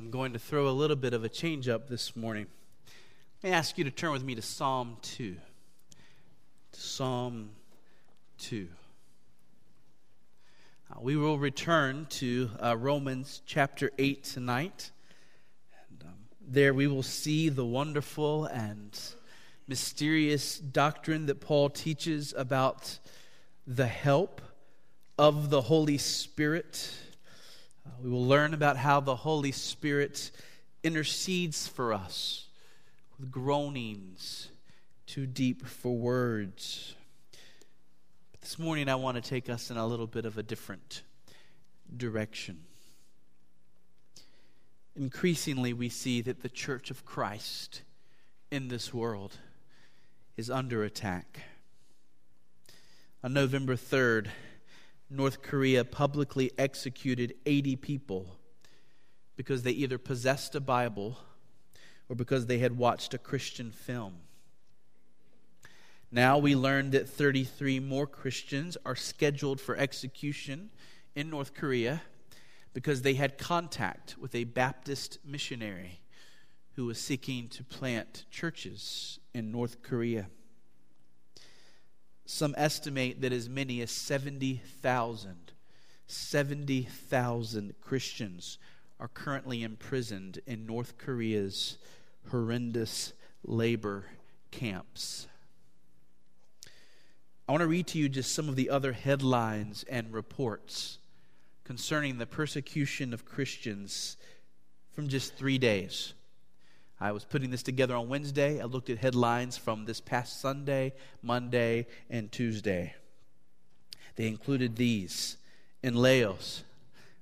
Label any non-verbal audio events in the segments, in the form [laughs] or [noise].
I'm going to throw a little bit of a change up this morning. Let me ask you to turn with me to Psalm 2. To Psalm 2. Uh, we will return to uh, Romans chapter 8 tonight. And, um, there we will see the wonderful and mysterious doctrine that Paul teaches about the help of the Holy Spirit. Uh, we will learn about how the Holy Spirit intercedes for us with groanings too deep for words. But this morning, I want to take us in a little bit of a different direction. Increasingly, we see that the church of Christ in this world is under attack. On November 3rd, North Korea publicly executed 80 people because they either possessed a Bible or because they had watched a Christian film. Now we learn that 33 more Christians are scheduled for execution in North Korea because they had contact with a Baptist missionary who was seeking to plant churches in North Korea. Some estimate that as many as 70,000 70,000 Christians are currently imprisoned in North Korea's horrendous labor camps. I want to read to you just some of the other headlines and reports concerning the persecution of Christians from just three days. I was putting this together on Wednesday. I looked at headlines from this past Sunday, Monday, and Tuesday. They included these in Laos,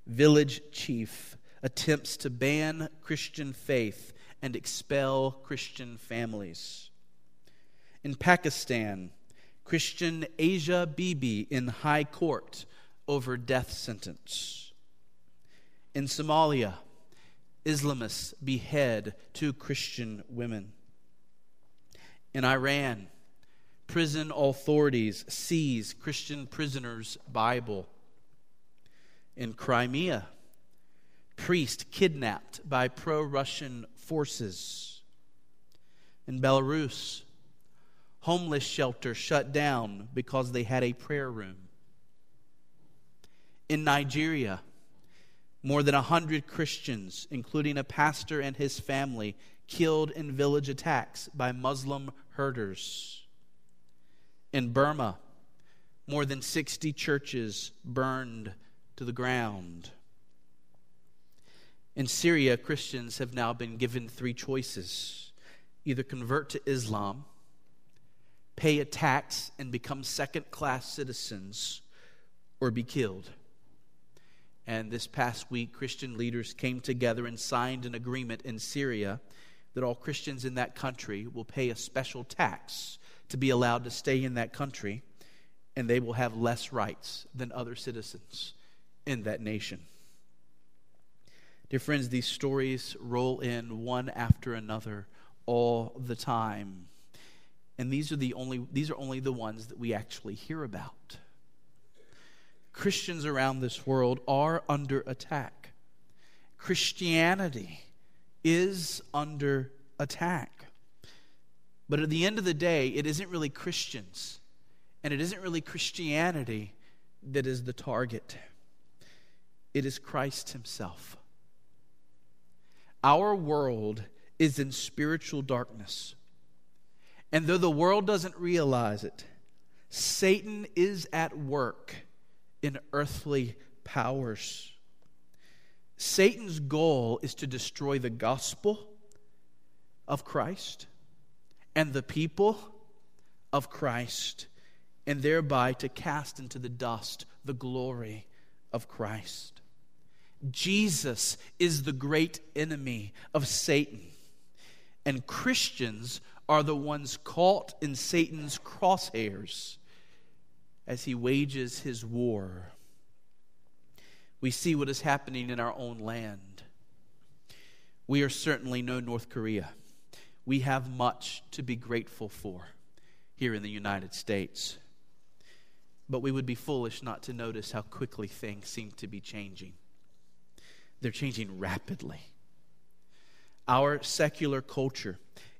village chief attempts to ban Christian faith and expel Christian families. In Pakistan, Christian Asia Bibi in high court over death sentence. In Somalia, Islamists behead two Christian women. In Iran, prison authorities seize Christian prisoners' Bible. In Crimea, priest kidnapped by pro Russian forces. In Belarus, homeless shelter shut down because they had a prayer room. In Nigeria, more than 100 Christians, including a pastor and his family, killed in village attacks by Muslim herders. In Burma, more than 60 churches burned to the ground. In Syria, Christians have now been given three choices either convert to Islam, pay a tax and become second class citizens, or be killed. And this past week, Christian leaders came together and signed an agreement in Syria that all Christians in that country will pay a special tax to be allowed to stay in that country, and they will have less rights than other citizens in that nation. Dear friends, these stories roll in one after another all the time. And these are the only these are only the ones that we actually hear about. Christians around this world are under attack. Christianity is under attack. But at the end of the day, it isn't really Christians and it isn't really Christianity that is the target. It is Christ Himself. Our world is in spiritual darkness. And though the world doesn't realize it, Satan is at work in earthly powers. Satan's goal is to destroy the gospel of Christ and the people of Christ, and thereby to cast into the dust the glory of Christ. Jesus is the great enemy of Satan, and Christians are the ones caught in Satan's crosshairs as he wages his war. We see what is happening in our own land. We are certainly no North Korea. We have much to be grateful for here in the United States. But we would be foolish not to notice how quickly things seem to be changing. They're changing rapidly. our secular culture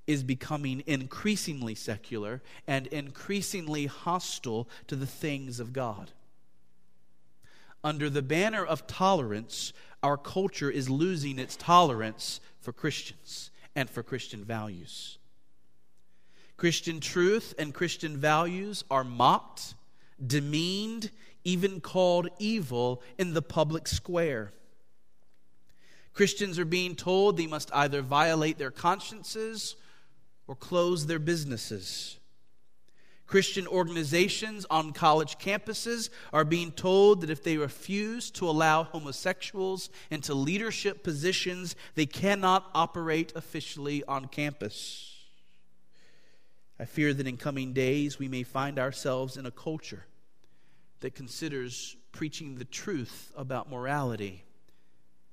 is becoming increasingly secular and increasingly hostile to the things of God. Under the banner of tolerance, our culture is losing its tolerance for Christians and for Christian values. Christian truth and Christian values are mocked, demeaned, even called evil in the public square. Christians are being told they must either violate their consciences or close their businesses. Christian organizations on college campuses are being told that if they refuse to allow homosexuals into leadership positions, they cannot operate officially on campus. I fear that in coming days we may find ourselves in a culture that considers preaching the truth about morality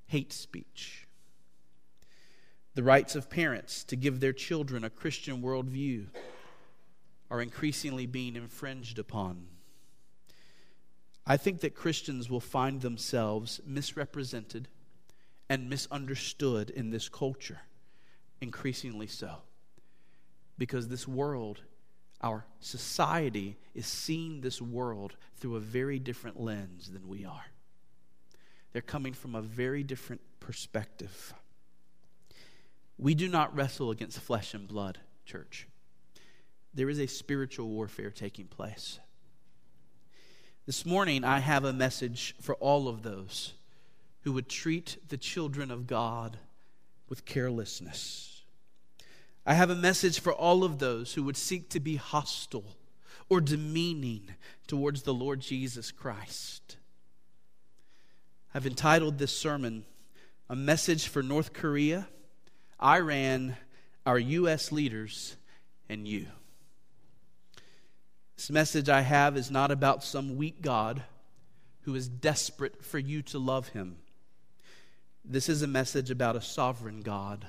hate speech the rights of parents to give their children a Christian worldview are increasingly being infringed upon. I think that Christians will find themselves misrepresented and misunderstood in this culture, increasingly so. Because this world, our society, is seeing this world through a very different lens than we are. They're coming from a very different perspective. We do not wrestle against flesh and blood, church. There is a spiritual warfare taking place. This morning, I have a message for all of those who would treat the children of God with carelessness. I have a message for all of those who would seek to be hostile or demeaning towards the Lord Jesus Christ. I've entitled this sermon, A Message for North Korea Iran, our U.S. leaders, and you. This message I have is not about some weak God who is desperate for you to love him. This is a message about a sovereign God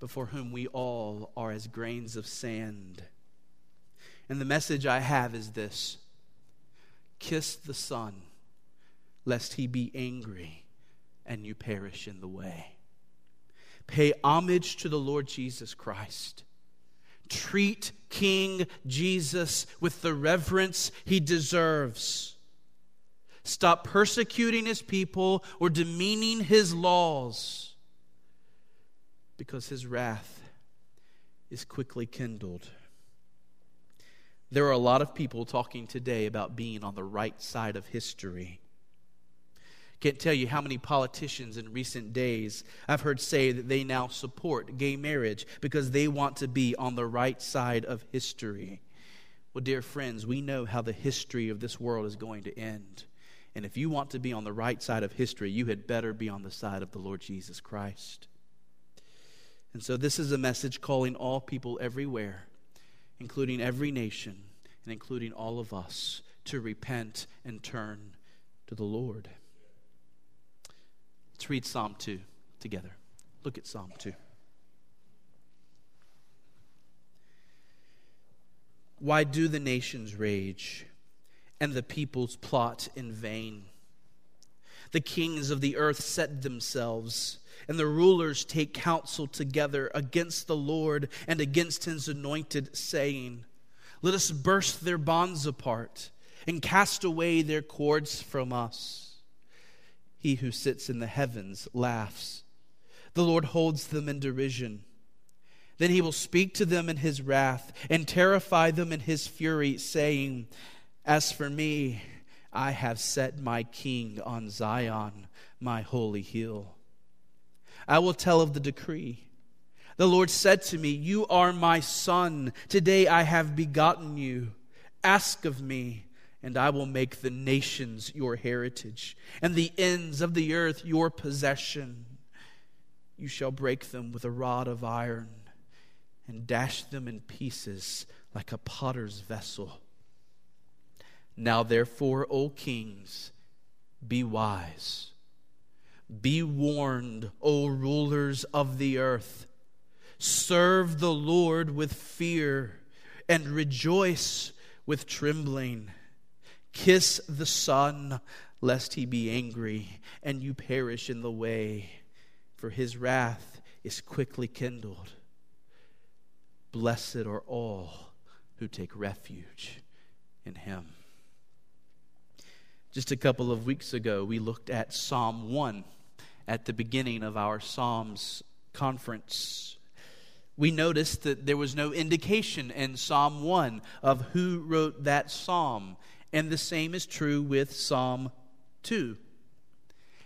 before whom we all are as grains of sand. And the message I have is this Kiss the Son, lest he be angry and you perish in the way. Pay homage to the Lord Jesus Christ. Treat King Jesus with the reverence he deserves. Stop persecuting his people or demeaning his laws because his wrath is quickly kindled. There are a lot of people talking today about being on the right side of history. Can't tell you how many politicians in recent days I've heard say that they now support gay marriage because they want to be on the right side of history. Well, dear friends, we know how the history of this world is going to end. And if you want to be on the right side of history, you had better be on the side of the Lord Jesus Christ. And so, this is a message calling all people everywhere, including every nation and including all of us, to repent and turn to the Lord. Let's read Psalm 2 together. Look at Psalm 2. Why do the nations rage and the peoples plot in vain? The kings of the earth set themselves, and the rulers take counsel together against the Lord and against his anointed, saying, Let us burst their bonds apart and cast away their cords from us. He who sits in the heavens laughs. The Lord holds them in derision. Then he will speak to them in his wrath and terrify them in his fury, saying, As for me, I have set my king on Zion, my holy hill. I will tell of the decree. The Lord said to me, You are my son. Today I have begotten you. Ask of me, and I will make the nations your heritage, and the ends of the earth your possession. You shall break them with a rod of iron, and dash them in pieces like a potter's vessel. Now, therefore, O kings, be wise. Be warned, O rulers of the earth. Serve the Lord with fear and rejoice with trembling. Kiss the Son, lest he be angry and you perish in the way, for his wrath is quickly kindled. Blessed are all who take refuge in him. Just a couple of weeks ago, we looked at Psalm 1 at the beginning of our Psalms conference. We noticed that there was no indication in Psalm 1 of who wrote that psalm, and the same is true with Psalm 2.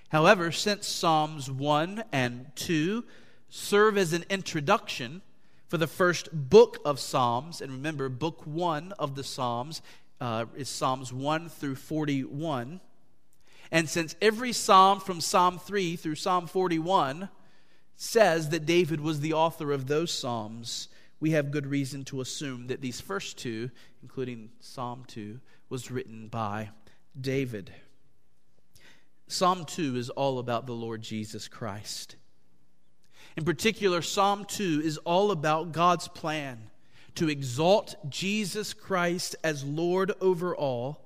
However, since Psalms 1 and 2 serve as an introduction for the first book of Psalms, and remember, book 1 of the Psalms uh, is Psalms 1 through 41. And since every psalm from Psalm 3 through Psalm 41 says that David was the author of those psalms, we have good reason to assume that these first two, including Psalm 2, was written by David. Psalm 2 is all about the Lord Jesus Christ. In particular, Psalm 2 is all about God's plan to exalt Jesus Christ as Lord over all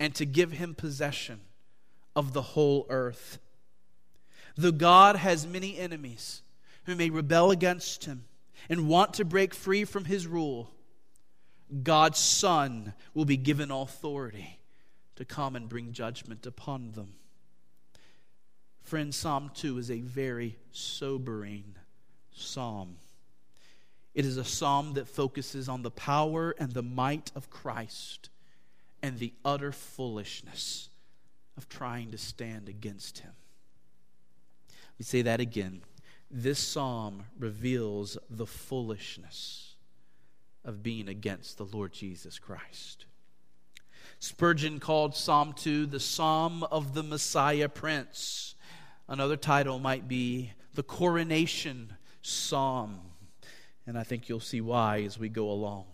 and to give him possession of the whole earth. Though God has many enemies who may rebel against him and want to break free from his rule, God's Son will be given authority to come and bring judgment upon them. Friend, Psalm 2 is a very sobering psalm. It is a psalm that focuses on the power and the might of Christ and the utter foolishness of trying to stand against him. Let me say that again. This psalm reveals the foolishness of being against the Lord Jesus Christ. Spurgeon called Psalm 2 the Psalm of the Messiah Prince. Another title might be the Coronation Psalm. And I think you'll see why as we go along.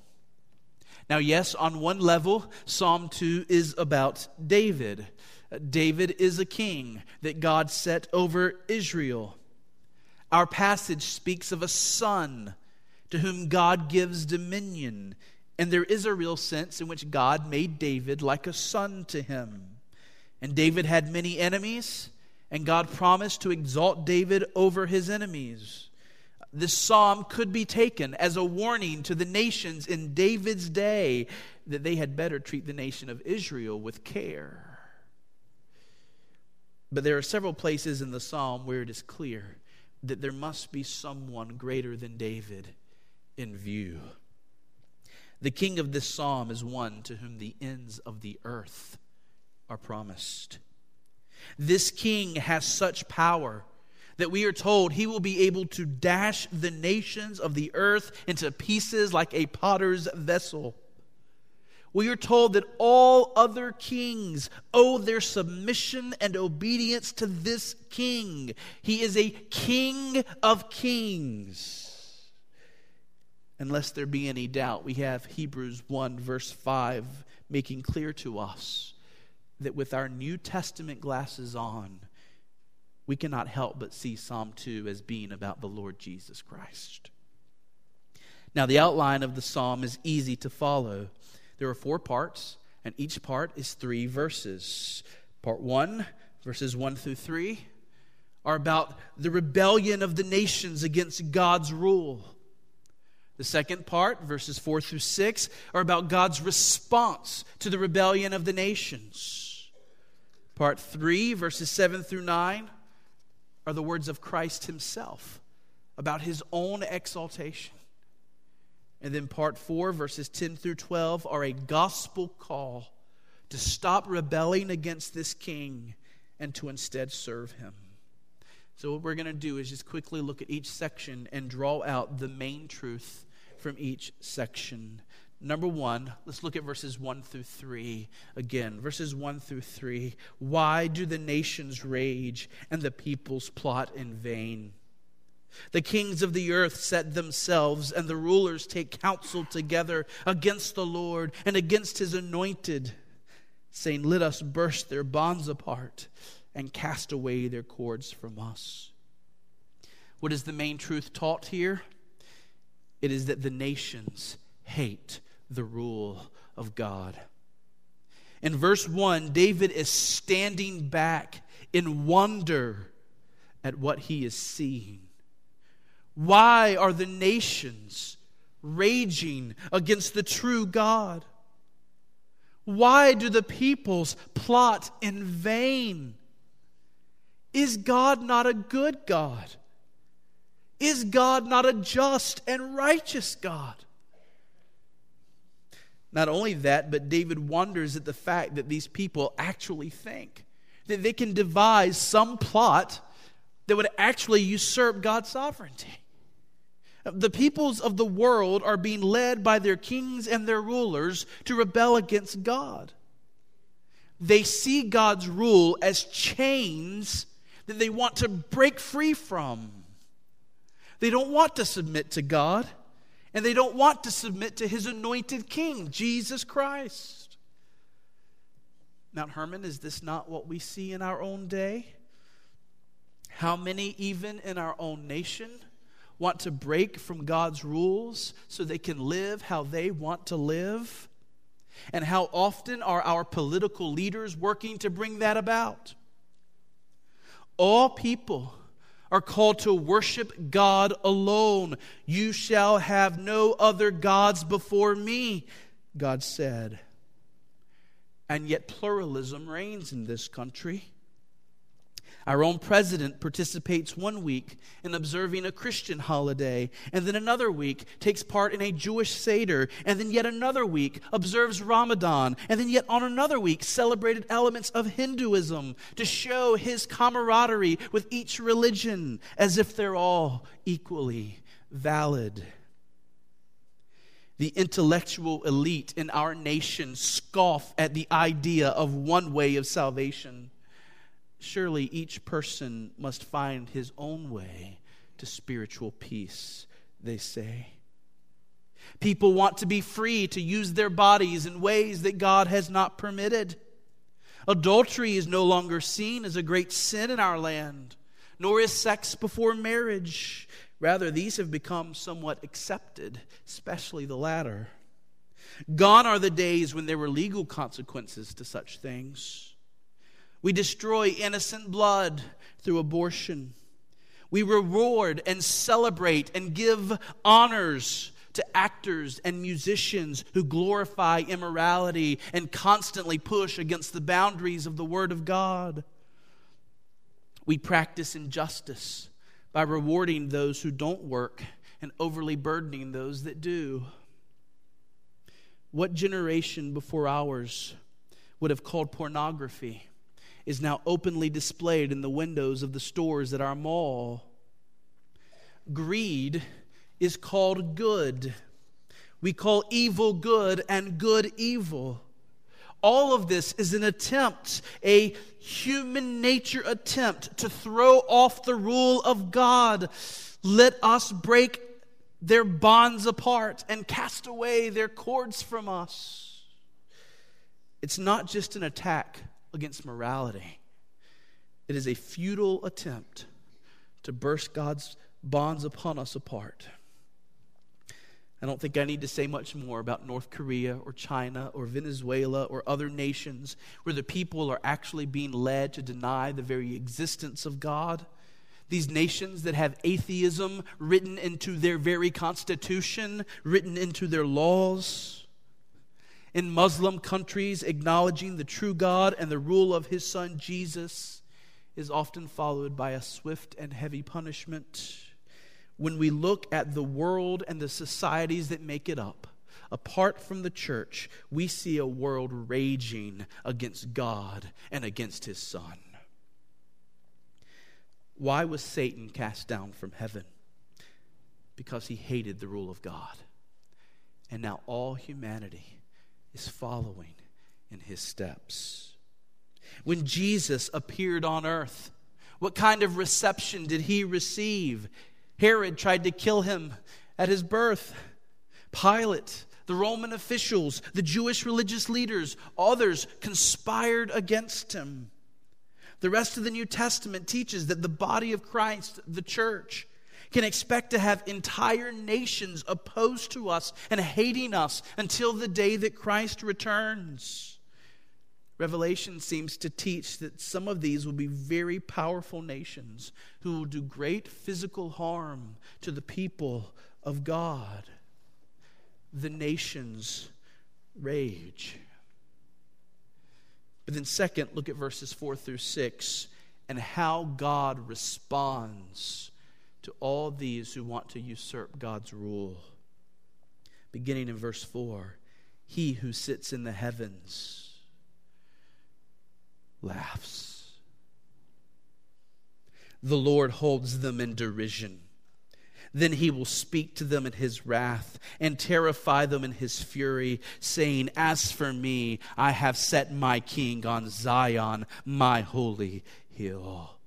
Now, yes, on one level, Psalm 2 is about David. David is a king that God set over Israel. Our passage speaks of a son to whom God gives dominion. And there is a real sense in which God made David like a son to him. And David had many enemies, and God promised to exalt David over his enemies. This psalm could be taken as a warning to the nations in David's day that they had better treat the nation of Israel with care. But there are several places in the psalm where it is clear that there must be someone greater than David in view. The king of this psalm is one to whom the ends of the earth are promised. This king has such power that we are told he will be able to dash the nations of the earth into pieces like a potter's vessel. We are told that all other kings owe their submission and obedience to this king. He is a king of kings. Unless there be any doubt, we have Hebrews 1, verse 5, making clear to us that with our New Testament glasses on, we cannot help but see Psalm 2 as being about the Lord Jesus Christ. Now, the outline of the psalm is easy to follow. There are four parts, and each part is three verses. Part one, verses one through three, are about the rebellion of the nations against God's rule. The second part, verses 4 through 6, are about God's response to the rebellion of the nations. Part 3, verses 7 through 9, are the words of Christ himself about his own exaltation. And then part 4, verses 10 through 12, are a gospel call to stop rebelling against this king and to instead serve him. So, what we're going to do is just quickly look at each section and draw out the main truth from each section. Number one, let's look at verses 1 through 3 again. Verses 1 through 3. Why do the nations rage and the peoples plot in vain? The kings of the earth set themselves, and the rulers take counsel together against the Lord and against his anointed, saying, Let us burst their bonds apart and cast away their cords from us. What is the main truth taught here? It is that the nations hate the rule of God. In verse 1, David is standing back in wonder at what he is seeing. Why are the nations raging against the true God? Why do the peoples plot in vain? Is God not a good God? Is God not a just and righteous God? Not only that, but David wonders at the fact that these people actually think that they can devise some plot that would actually usurp God's sovereignty. The peoples of the world are being led by their kings and their rulers to rebel against God. They see God's rule as chains that they want to break free from. They don't want to submit to God, and they don't want to submit to his anointed king, Jesus Christ. Mount Hermon, is this not what we see in our own day? How many, even in our own nation, want to break from God's rules so they can live how they want to live? And how often are our political leaders working to bring that about? All people are called to worship God alone. You shall have no other gods before me, God said. And yet, pluralism reigns in this country. Our own president participates one week in observing a Christian holiday, and then another week takes part in a Jewish Seder, and then yet another week observes Ramadan, and then yet on another week celebrated elements of Hinduism to show his camaraderie with each religion as if they're all equally valid. The intellectual elite in our nation scoff at the idea of one way of salvation. Surely each person must find his own way to spiritual peace, they say. People want to be free to use their bodies in ways that God has not permitted. Adultery is no longer seen as a great sin in our land, nor is sex before marriage. Rather, these have become somewhat accepted, especially the latter. Gone are the days when there were legal consequences to such things. We destroy innocent blood through abortion. We reward and celebrate and give honors to actors and musicians who glorify immorality and constantly push against the boundaries of the Word of God. We practice injustice by rewarding those who don't work and overly burdening those that do. What generation before ours would have called pornography is now openly displayed in the windows of the stores at our mall. Greed is called good. We call evil good and good evil. All of this is an attempt, a human nature attempt to throw off the rule of God. Let us break their bonds apart and cast away their cords from us. It's not just an attack against morality. It is a futile attempt to burst God's bonds upon us apart. I don't think I need to say much more about North Korea or China or Venezuela or other nations where the people are actually being led to deny the very existence of God. These nations that have atheism written into their very constitution, written into their laws in Muslim countries, acknowledging the true God and the rule of his son Jesus is often followed by a swift and heavy punishment. When we look at the world and the societies that make it up, apart from the church, we see a world raging against God and against his son. Why was Satan cast down from heaven? Because he hated the rule of God. And now all humanity is following in his steps. When Jesus appeared on earth, what kind of reception did he receive? Herod tried to kill him at his birth. Pilate, the Roman officials, the Jewish religious leaders, others conspired against him. The rest of the New Testament teaches that the body of Christ, the church, can expect to have entire nations opposed to us and hating us until the day that Christ returns. Revelation seems to teach that some of these will be very powerful nations who will do great physical harm to the people of God. The nations rage. But then, second, look at verses 4 through 6 and how God responds to all these who want to usurp God's rule. Beginning in verse 4 He who sits in the heavens laughs. The Lord holds them in derision. Then he will speak to them in his wrath and terrify them in his fury, saying, As for me, I have set my king on Zion, my holy hill.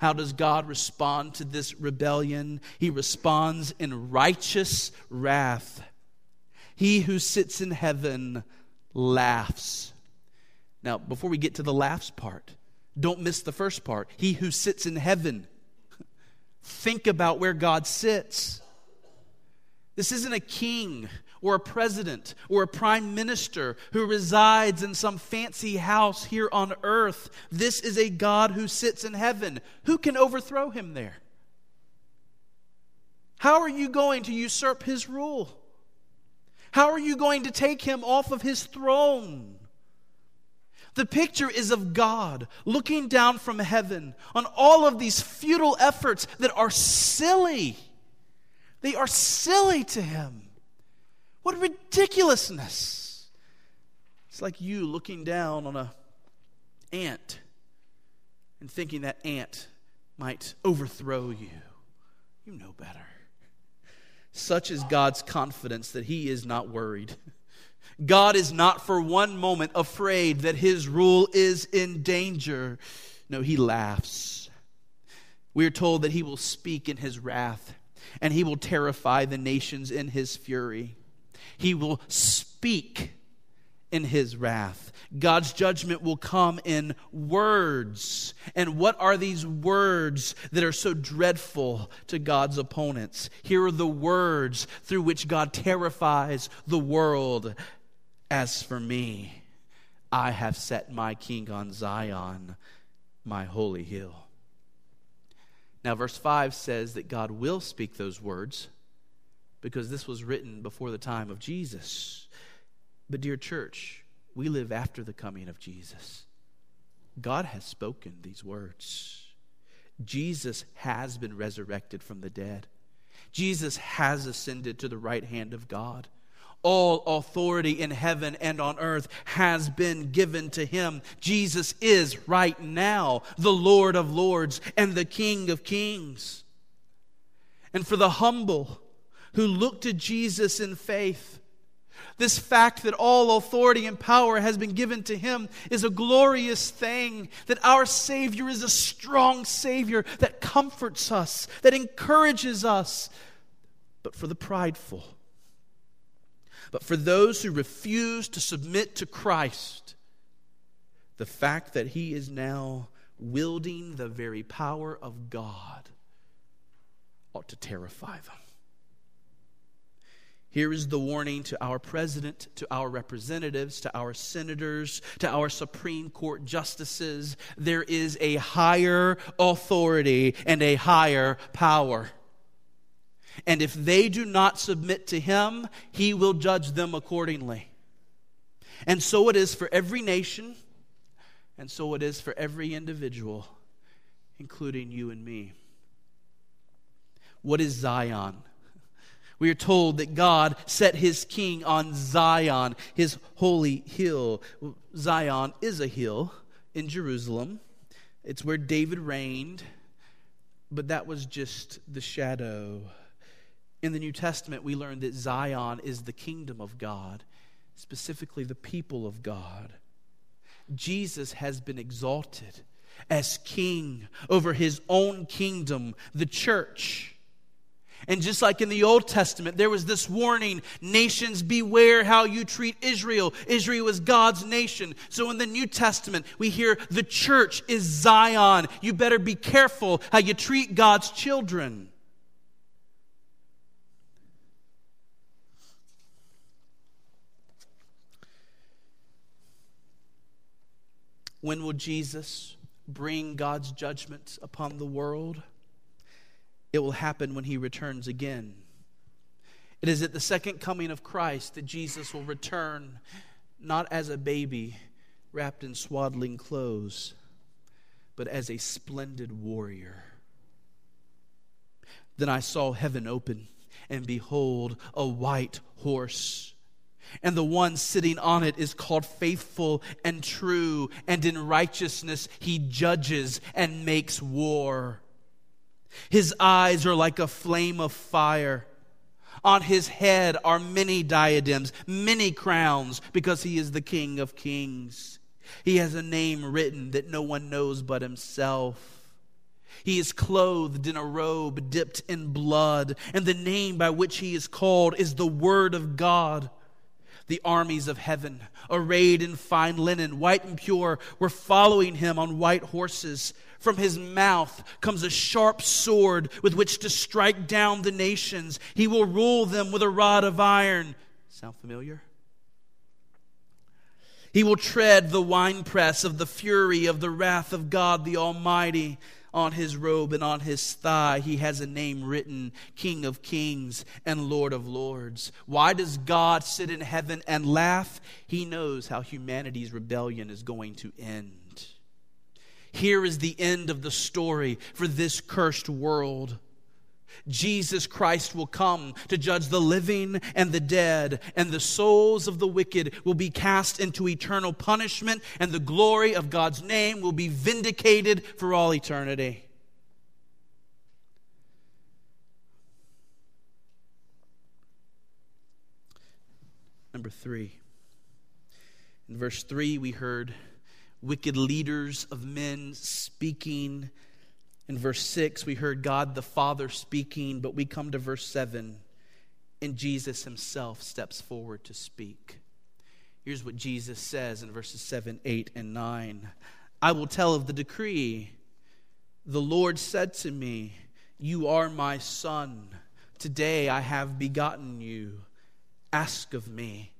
How does God respond to this rebellion? He responds in righteous wrath. He who sits in heaven laughs. Now, before we get to the laughs part, don't miss the first part. He who sits in heaven. [laughs] Think about where God sits. This isn't a king or a president or a prime minister who resides in some fancy house here on earth. This is a God who sits in heaven. Who can overthrow him there? How are you going to usurp his rule? How are you going to take him off of his throne? The picture is of God looking down from heaven on all of these futile efforts that are silly. They are silly to Him. What ridiculousness! It's like you looking down on a ant and thinking that ant might overthrow you. You know better. Such is God's confidence that He is not worried. God is not for one moment afraid that his rule is in danger. No, he laughs. We are told that he will speak in his wrath and he will terrify the nations in his fury. He will speak in his wrath. God's judgment will come in words. And what are these words that are so dreadful to God's opponents? Here are the words through which God terrifies the world as for me, I have set my king on Zion, my holy hill. Now, verse 5 says that God will speak those words because this was written before the time of Jesus. But, dear church, we live after the coming of Jesus. God has spoken these words. Jesus has been resurrected from the dead. Jesus has ascended to the right hand of God. All authority in heaven and on earth has been given to him. Jesus is right now the Lord of lords and the King of kings. And for the humble who look to Jesus in faith, this fact that all authority and power has been given to him is a glorious thing. That our Savior is a strong Savior that comforts us, that encourages us. But for the prideful, but for those who refuse to submit to Christ, the fact that he is now wielding the very power of God ought to terrify them. Here is the warning to our president, to our representatives, to our senators, to our Supreme Court justices. There is a higher authority and a higher power. And if they do not submit to him, he will judge them accordingly. And so it is for every nation, and so it is for every individual, including you and me. What is Zion? We are told that God set his king on Zion, his holy hill. Zion is a hill in Jerusalem, it's where David reigned, but that was just the shadow in the New Testament, we learn that Zion is the kingdom of God, specifically the people of God. Jesus has been exalted as king over his own kingdom, the church. And just like in the Old Testament, there was this warning nations, beware how you treat Israel. Israel is God's nation. So in the New Testament, we hear the church is Zion. You better be careful how you treat God's children. When will Jesus bring God's judgment upon the world? It will happen when he returns again. It is at the second coming of Christ that Jesus will return, not as a baby wrapped in swaddling clothes, but as a splendid warrior. Then I saw heaven open, and behold, a white horse. And the one sitting on it is called faithful and true, and in righteousness he judges and makes war. His eyes are like a flame of fire. On his head are many diadems, many crowns, because he is the King of kings. He has a name written that no one knows but himself. He is clothed in a robe dipped in blood, and the name by which he is called is the Word of God. The armies of heaven, arrayed in fine linen, white and pure, were following him on white horses. From his mouth comes a sharp sword with which to strike down the nations. He will rule them with a rod of iron. Sound familiar? He will tread the winepress of the fury of the wrath of God the Almighty. On his robe and on his thigh, he has a name written King of Kings and Lord of Lords. Why does God sit in heaven and laugh? He knows how humanity's rebellion is going to end. Here is the end of the story for this cursed world. Jesus Christ will come to judge the living and the dead, and the souls of the wicked will be cast into eternal punishment, and the glory of God's name will be vindicated for all eternity. Number three. In verse three, we heard wicked leaders of men speaking in verse 6, we heard God the Father speaking, but we come to verse 7, and Jesus himself steps forward to speak. Here's what Jesus says in verses 7, 8, and 9 I will tell of the decree. The Lord said to me, You are my son. Today I have begotten you. Ask of me,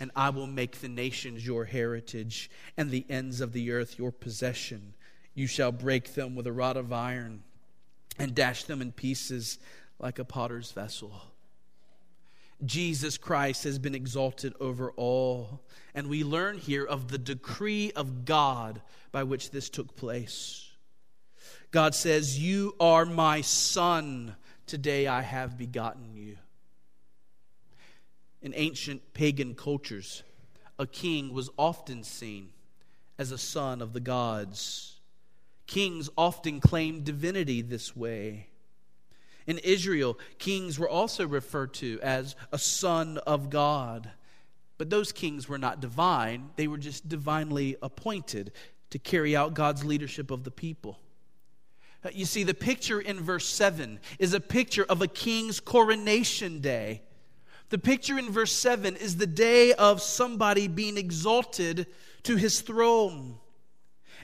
and I will make the nations your heritage and the ends of the earth your possession. You shall break them with a rod of iron and dash them in pieces like a potter's vessel. Jesus Christ has been exalted over all. And we learn here of the decree of God by which this took place. God says, You are my son. Today I have begotten you. In ancient pagan cultures, a king was often seen as a son of the gods. Kings often claimed divinity this way. In Israel, kings were also referred to as a son of God. But those kings were not divine, they were just divinely appointed to carry out God's leadership of the people. Uh, you see, the picture in verse 7 is a picture of a king's coronation day. The picture in verse 7 is the day of somebody being exalted to his throne.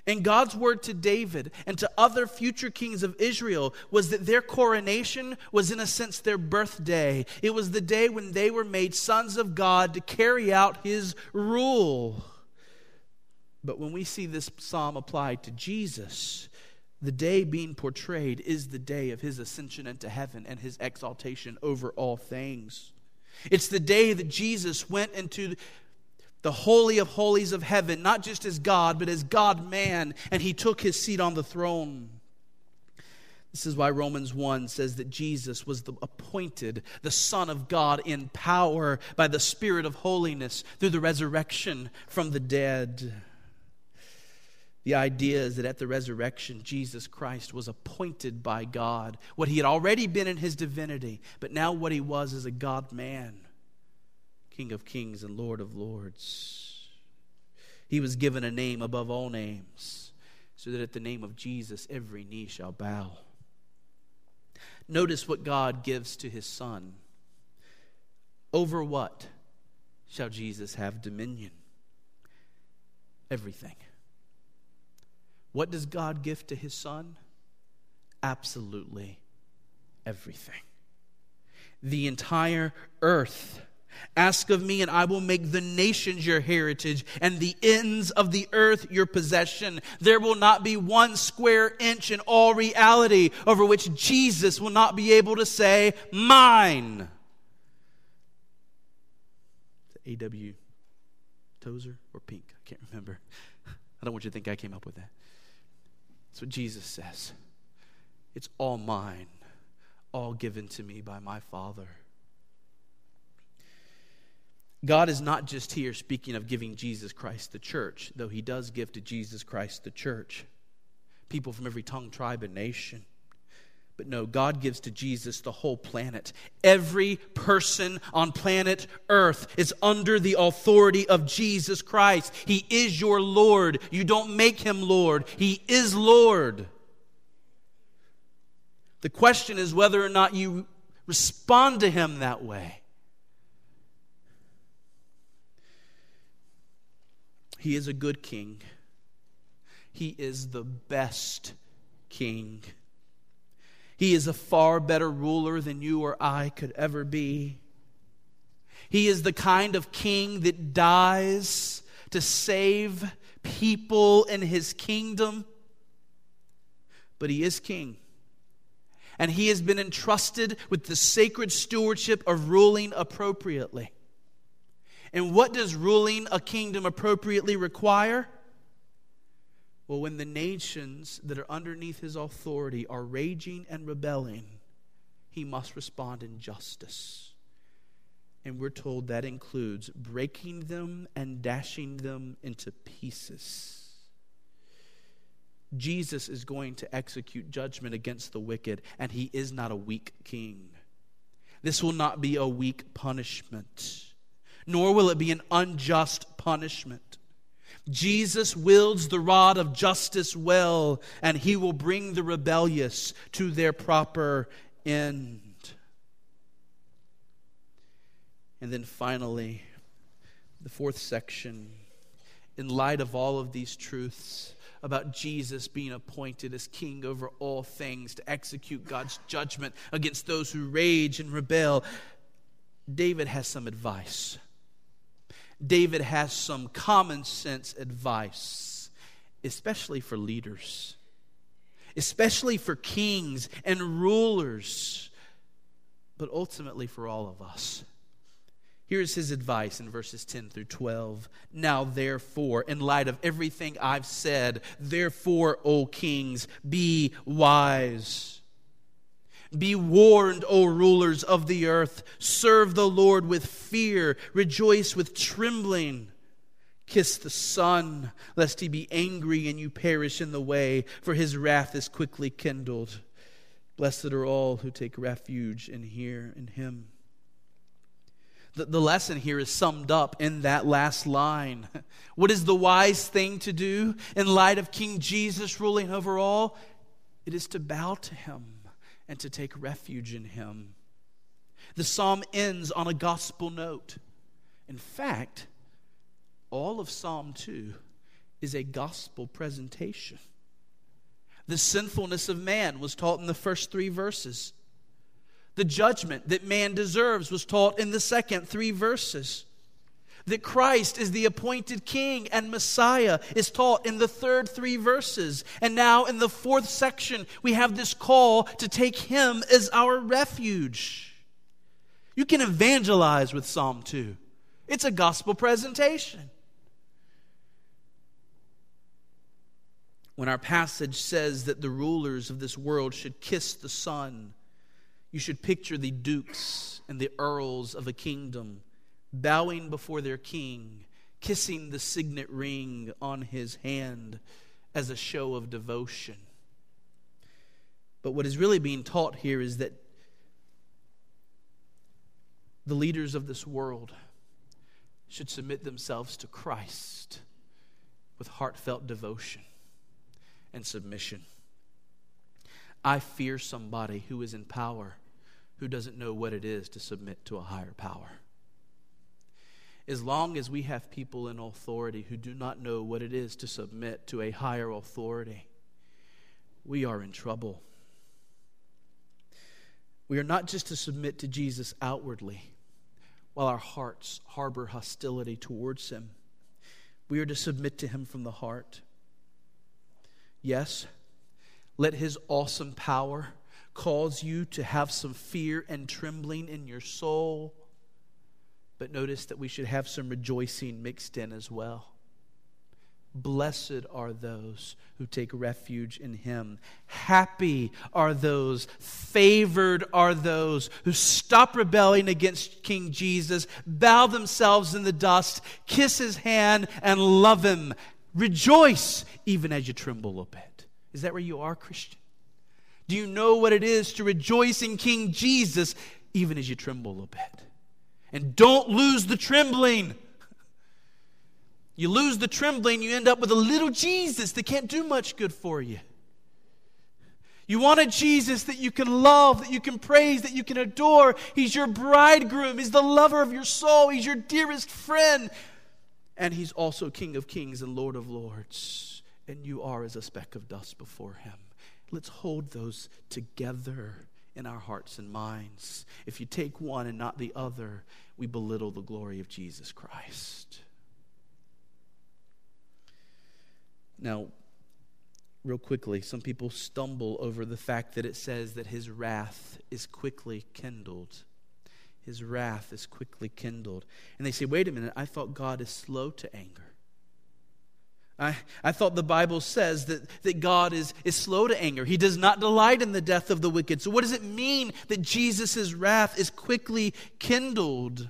And God's word to David and to other future kings of Israel was that their coronation was, in a sense, their birthday. It was the day when they were made sons of God to carry out his rule. But when we see this psalm applied to Jesus, the day being portrayed is the day of his ascension into heaven and his exaltation over all things. It's the day that Jesus went into the Holy of Holies of heaven, not just as God, but as God man, and he took his seat on the throne. This is why Romans 1 says that Jesus was the appointed, the Son of God in power by the Spirit of holiness through the resurrection from the dead. The idea is that at the resurrection, Jesus Christ was appointed by God. What he had already been in his divinity, but now what he was as a God man. King of kings and Lord of lords. He was given a name above all names, so that at the name of Jesus every knee shall bow. Notice what God gives to his Son. Over what shall Jesus have dominion? Everything. What does God give to his Son? Absolutely everything. The entire earth Ask of me, and I will make the nations your heritage and the ends of the earth your possession. There will not be one square inch in all reality over which Jesus will not be able to say, Mine. A.W. Tozer or Pink? I can't remember. I don't want you to think I came up with that. That's what Jesus says. It's all mine, all given to me by my Father. God is not just here speaking of giving Jesus Christ the church, though he does give to Jesus Christ the church. People from every tongue, tribe, and nation. But no, God gives to Jesus the whole planet. Every person on planet Earth is under the authority of Jesus Christ. He is your Lord. You don't make him Lord, He is Lord. The question is whether or not you respond to him that way. He is a good king. He is the best king. He is a far better ruler than you or I could ever be. He is the kind of king that dies to save people in his kingdom. But he is king. And he has been entrusted with the sacred stewardship of ruling appropriately. And what does ruling a kingdom appropriately require? Well, when the nations that are underneath his authority are raging and rebelling, he must respond in justice. And we're told that includes breaking them and dashing them into pieces. Jesus is going to execute judgment against the wicked, and he is not a weak king. This will not be a weak punishment nor will it be an unjust punishment. Jesus wields the rod of justice well, and he will bring the rebellious to their proper end. And then finally, the fourth section, in light of all of these truths about Jesus being appointed as king over all things to execute God's judgment against those who rage and rebel, David has some advice. David has some common sense advice, especially for leaders, especially for kings and rulers, but ultimately for all of us. Here's his advice in verses 10 through 12. Now, therefore, in light of everything I've said, therefore, O kings, be wise. Be warned, O rulers of the earth. Serve the Lord with fear, rejoice with trembling. Kiss the Son, lest he be angry and you perish in the way, for his wrath is quickly kindled. Blessed are all who take refuge in here in him. The, the lesson here is summed up in that last line. [laughs] What is the wise thing to do in light of King Jesus ruling over all? It is to bow to him and to take refuge in Him. The psalm ends on a gospel note. In fact, all of Psalm 2 is a gospel presentation. The sinfulness of man was taught in the first three verses. The judgment that man deserves was taught in the second three verses that Christ is the appointed king and Messiah is taught in the third three verses. And now in the fourth section, we have this call to take him as our refuge. You can evangelize with Psalm 2, it's a gospel presentation. When our passage says that the rulers of this world should kiss the Son, you should picture the dukes and the earls of a kingdom bowing before their king, kissing the signet ring on his hand as a show of devotion. But what is really being taught here is that the leaders of this world should submit themselves to Christ with heartfelt devotion and submission. I fear somebody who is in power who doesn't know what it is to submit to a higher power as long as we have people in authority who do not know what it is to submit to a higher authority, we are in trouble. We are not just to submit to Jesus outwardly, while our hearts harbor hostility towards him. We are to submit to him from the heart. Yes, let his awesome power cause you to have some fear and trembling in your soul. But notice that we should have some rejoicing mixed in as well. Blessed are those who take refuge in him. Happy are those, favored are those who stop rebelling against King Jesus, bow themselves in the dust, kiss his hand, and love him. Rejoice even as you tremble a bit. Is that where you are, Christian? Do you know what it is to rejoice in King Jesus even as you tremble a bit? And don't lose the trembling. You lose the trembling, you end up with a little Jesus that can't do much good for you. You want a Jesus that you can love, that you can praise, that you can adore. He's your bridegroom. He's the lover of your soul. He's your dearest friend. And He's also King of kings and Lord of lords. And you are as a speck of dust before Him. Let's hold those together in our hearts and minds. If you take one and not the other, we belittle the glory of Jesus Christ. Now, real quickly, some people stumble over the fact that it says that his wrath is quickly kindled. His wrath is quickly kindled. And they say, wait a minute, I thought God is slow to anger. I, I thought the Bible says that, that God is, is slow to anger. He does not delight in the death of the wicked. So, what does it mean that Jesus' wrath is quickly kindled?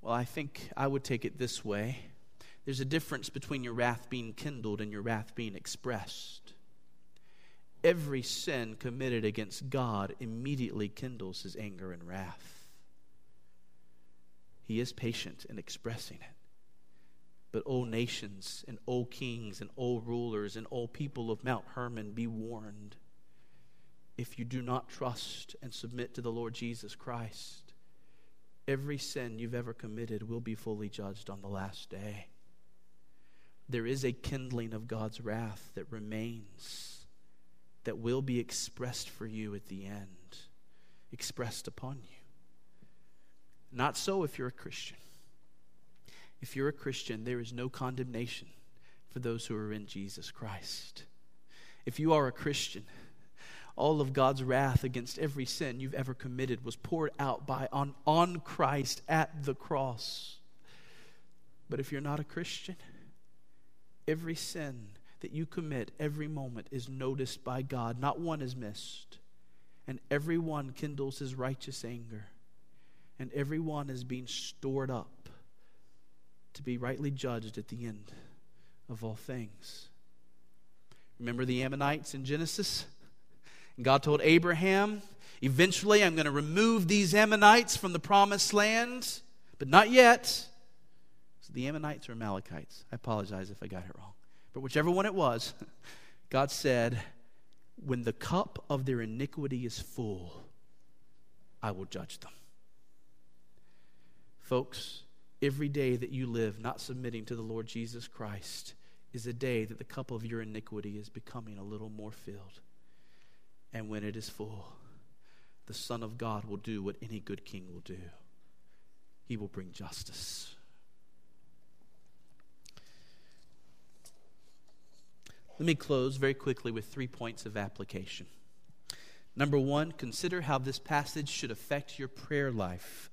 Well, I think I would take it this way there's a difference between your wrath being kindled and your wrath being expressed. Every sin committed against God immediately kindles his anger and wrath. He is patient in expressing it. But, O nations and O kings and O rulers and O people of Mount Hermon, be warned. If you do not trust and submit to the Lord Jesus Christ, every sin you've ever committed will be fully judged on the last day there is a kindling of God's wrath that remains, that will be expressed for you at the end, expressed upon you. Not so if you're a Christian. If you're a Christian, there is no condemnation for those who are in Jesus Christ. If you are a Christian, all of God's wrath against every sin you've ever committed was poured out by on, on Christ at the cross. But if you're not a Christian, Every sin that you commit every moment is noticed by God. Not one is missed. And every one kindles his righteous anger. And every one is being stored up be rightly judged at the end of all things. Remember the Ammonites in Genesis? God told Abraham, Eventually, I'm going to remove these Ammonites from the promised land, but not yet So the Ammonites or Amalekites. I apologize if I got it wrong. But whichever one it was, [laughs] God said, When the cup of their iniquity is full, I will judge them. Folks, every day that you live not submitting to the Lord Jesus Christ is a day that the cup of your iniquity is becoming a little more filled. And when it is full, the Son of God will do what any good king will do. He will bring justice. Let me close very quickly with three points of application. Number one, consider how this passage should affect your prayer life.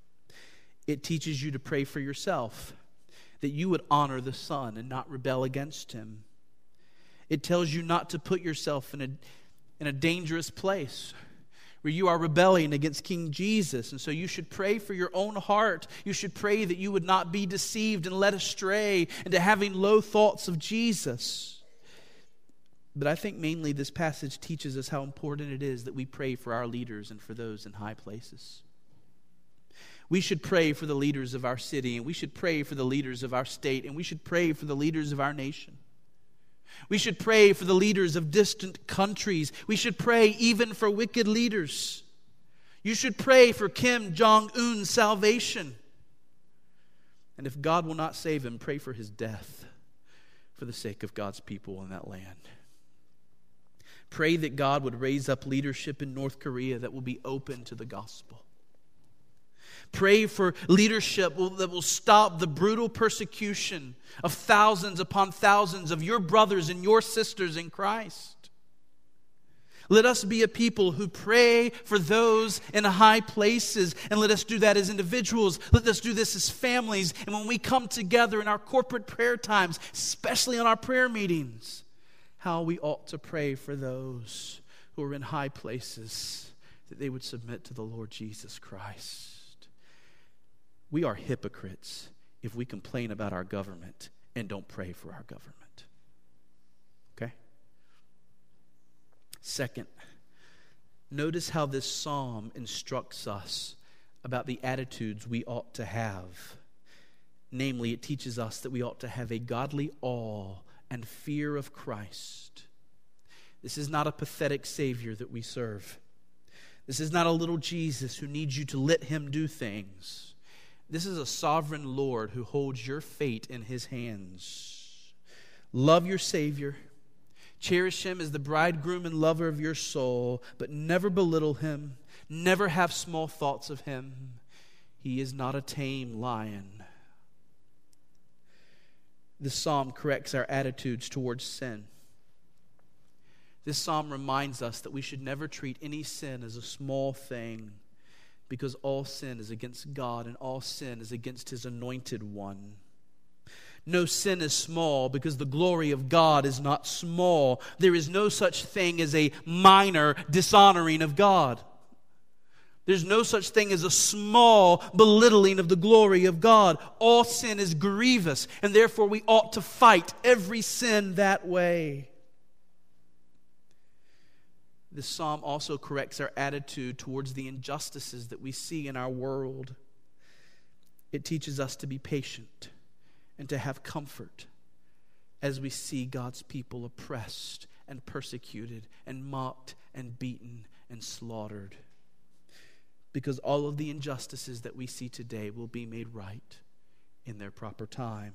It teaches you to pray for yourself, that you would honor the Son and not rebel against Him. It tells you not to put yourself in a, in a dangerous place where you are rebelling against King Jesus. And so you should pray for your own heart. You should pray that you would not be deceived and led astray into having low thoughts of Jesus. But I think mainly this passage teaches us how important it is that we pray for our leaders and for those in high places. We should pray for the leaders of our city, and we should pray for the leaders of our state, and we should pray for the leaders of our nation. We should pray for the leaders of distant countries. We should pray even for wicked leaders. You should pray for Kim Jong un's salvation. And if God will not save him, pray for his death for the sake of God's people in that land. Pray that God would raise up leadership in North Korea that will be open to the gospel. Pray for leadership that will stop the brutal persecution of thousands upon thousands of your brothers and your sisters in Christ. Let us be a people who pray for those in high places, and let us do that as individuals. Let us do this as families. And when we come together in our corporate prayer times, especially on our prayer meetings, how we ought to pray for those who are in high places that they would submit to the Lord Jesus Christ. We are hypocrites if we complain about our government and don't pray for our government. Okay? Second, notice how this psalm instructs us about the attitudes we ought to have. Namely, it teaches us that we ought to have a godly awe and fear of Christ. This is not a pathetic Savior that we serve. This is not a little Jesus who needs you to let him do things. This is a sovereign Lord who holds your fate in his hands. Love your Savior. Cherish him as the bridegroom and lover of your soul, but never belittle him. Never have small thoughts of him. He is not a tame lion. This psalm corrects our attitudes towards sin. This psalm reminds us that we should never treat any sin as a small thing because all sin is against God and all sin is against his anointed one. No sin is small because the glory of God is not small. There is no such thing as a minor dishonoring of God. There's no such thing as a small belittling of the glory of God. All sin is grievous, and therefore we ought to fight every sin that way. This psalm also corrects our attitude towards the injustices that we see in our world. It teaches us to be patient and to have comfort as we see God's people oppressed and persecuted and mocked and beaten and slaughtered. Because all of the injustices that we see today will be made right in their proper time.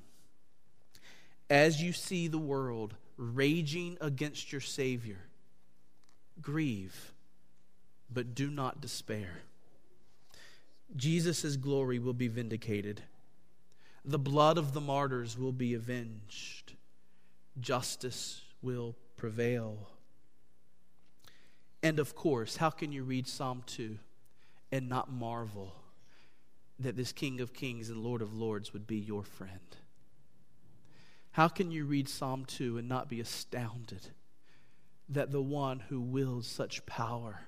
As you see the world raging against your Savior, Grieve, but do not despair. Jesus' glory will be vindicated. The blood of the martyrs will be avenged. Justice will prevail. And of course, how can you read Psalm 2 and not marvel that this King of Kings and Lord of Lords would be your friend? How can you read Psalm 2 and not be astounded? That the one who wields such power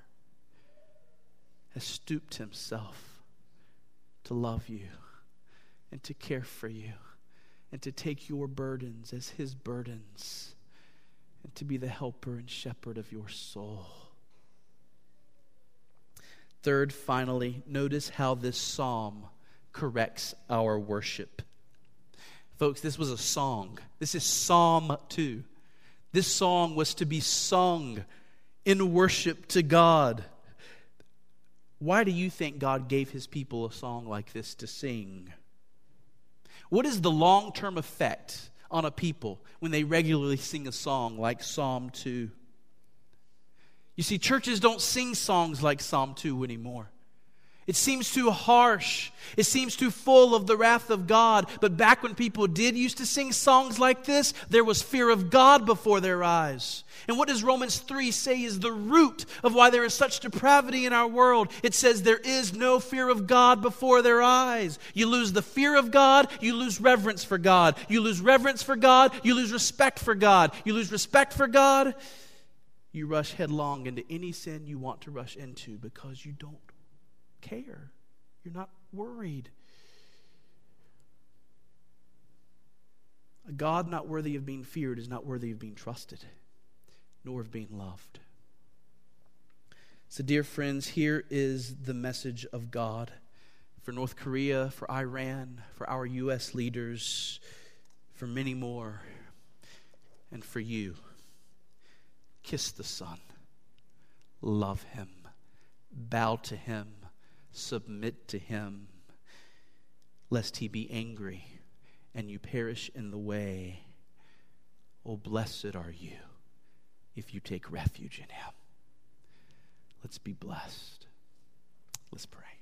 has stooped himself to love you and to care for you and to take your burdens as his burdens and to be the helper and shepherd of your soul. Third, finally, notice how this psalm corrects our worship. Folks, this was a song. This is Psalm 2. This song was to be sung in worship to God. Why do you think God gave his people a song like this to sing? What is the long term effect on a people when they regularly sing a song like Psalm 2? You see, churches don't sing songs like Psalm 2 anymore. It seems too harsh. It seems too full of the wrath of God. But back when people did used to sing songs like this, there was fear of God before their eyes. And what does Romans 3 say is the root of why there is such depravity in our world? It says there is no fear of God before their eyes. You lose the fear of God, you lose reverence for God. You lose reverence for God, you lose respect for God. You lose respect for God, you rush headlong into any sin you want to rush into because you don't care. You're not worried. A God not worthy of being feared is not worthy of being trusted, nor of being loved. So, dear friends, here is the message of God for North Korea, for Iran, for our U.S. leaders, for many more, and for you. Kiss the Son, love Him, bow to Him submit to him, lest he be angry and you perish in the way. Oh, blessed are you if you take refuge in him. Let's be blessed. Let's pray.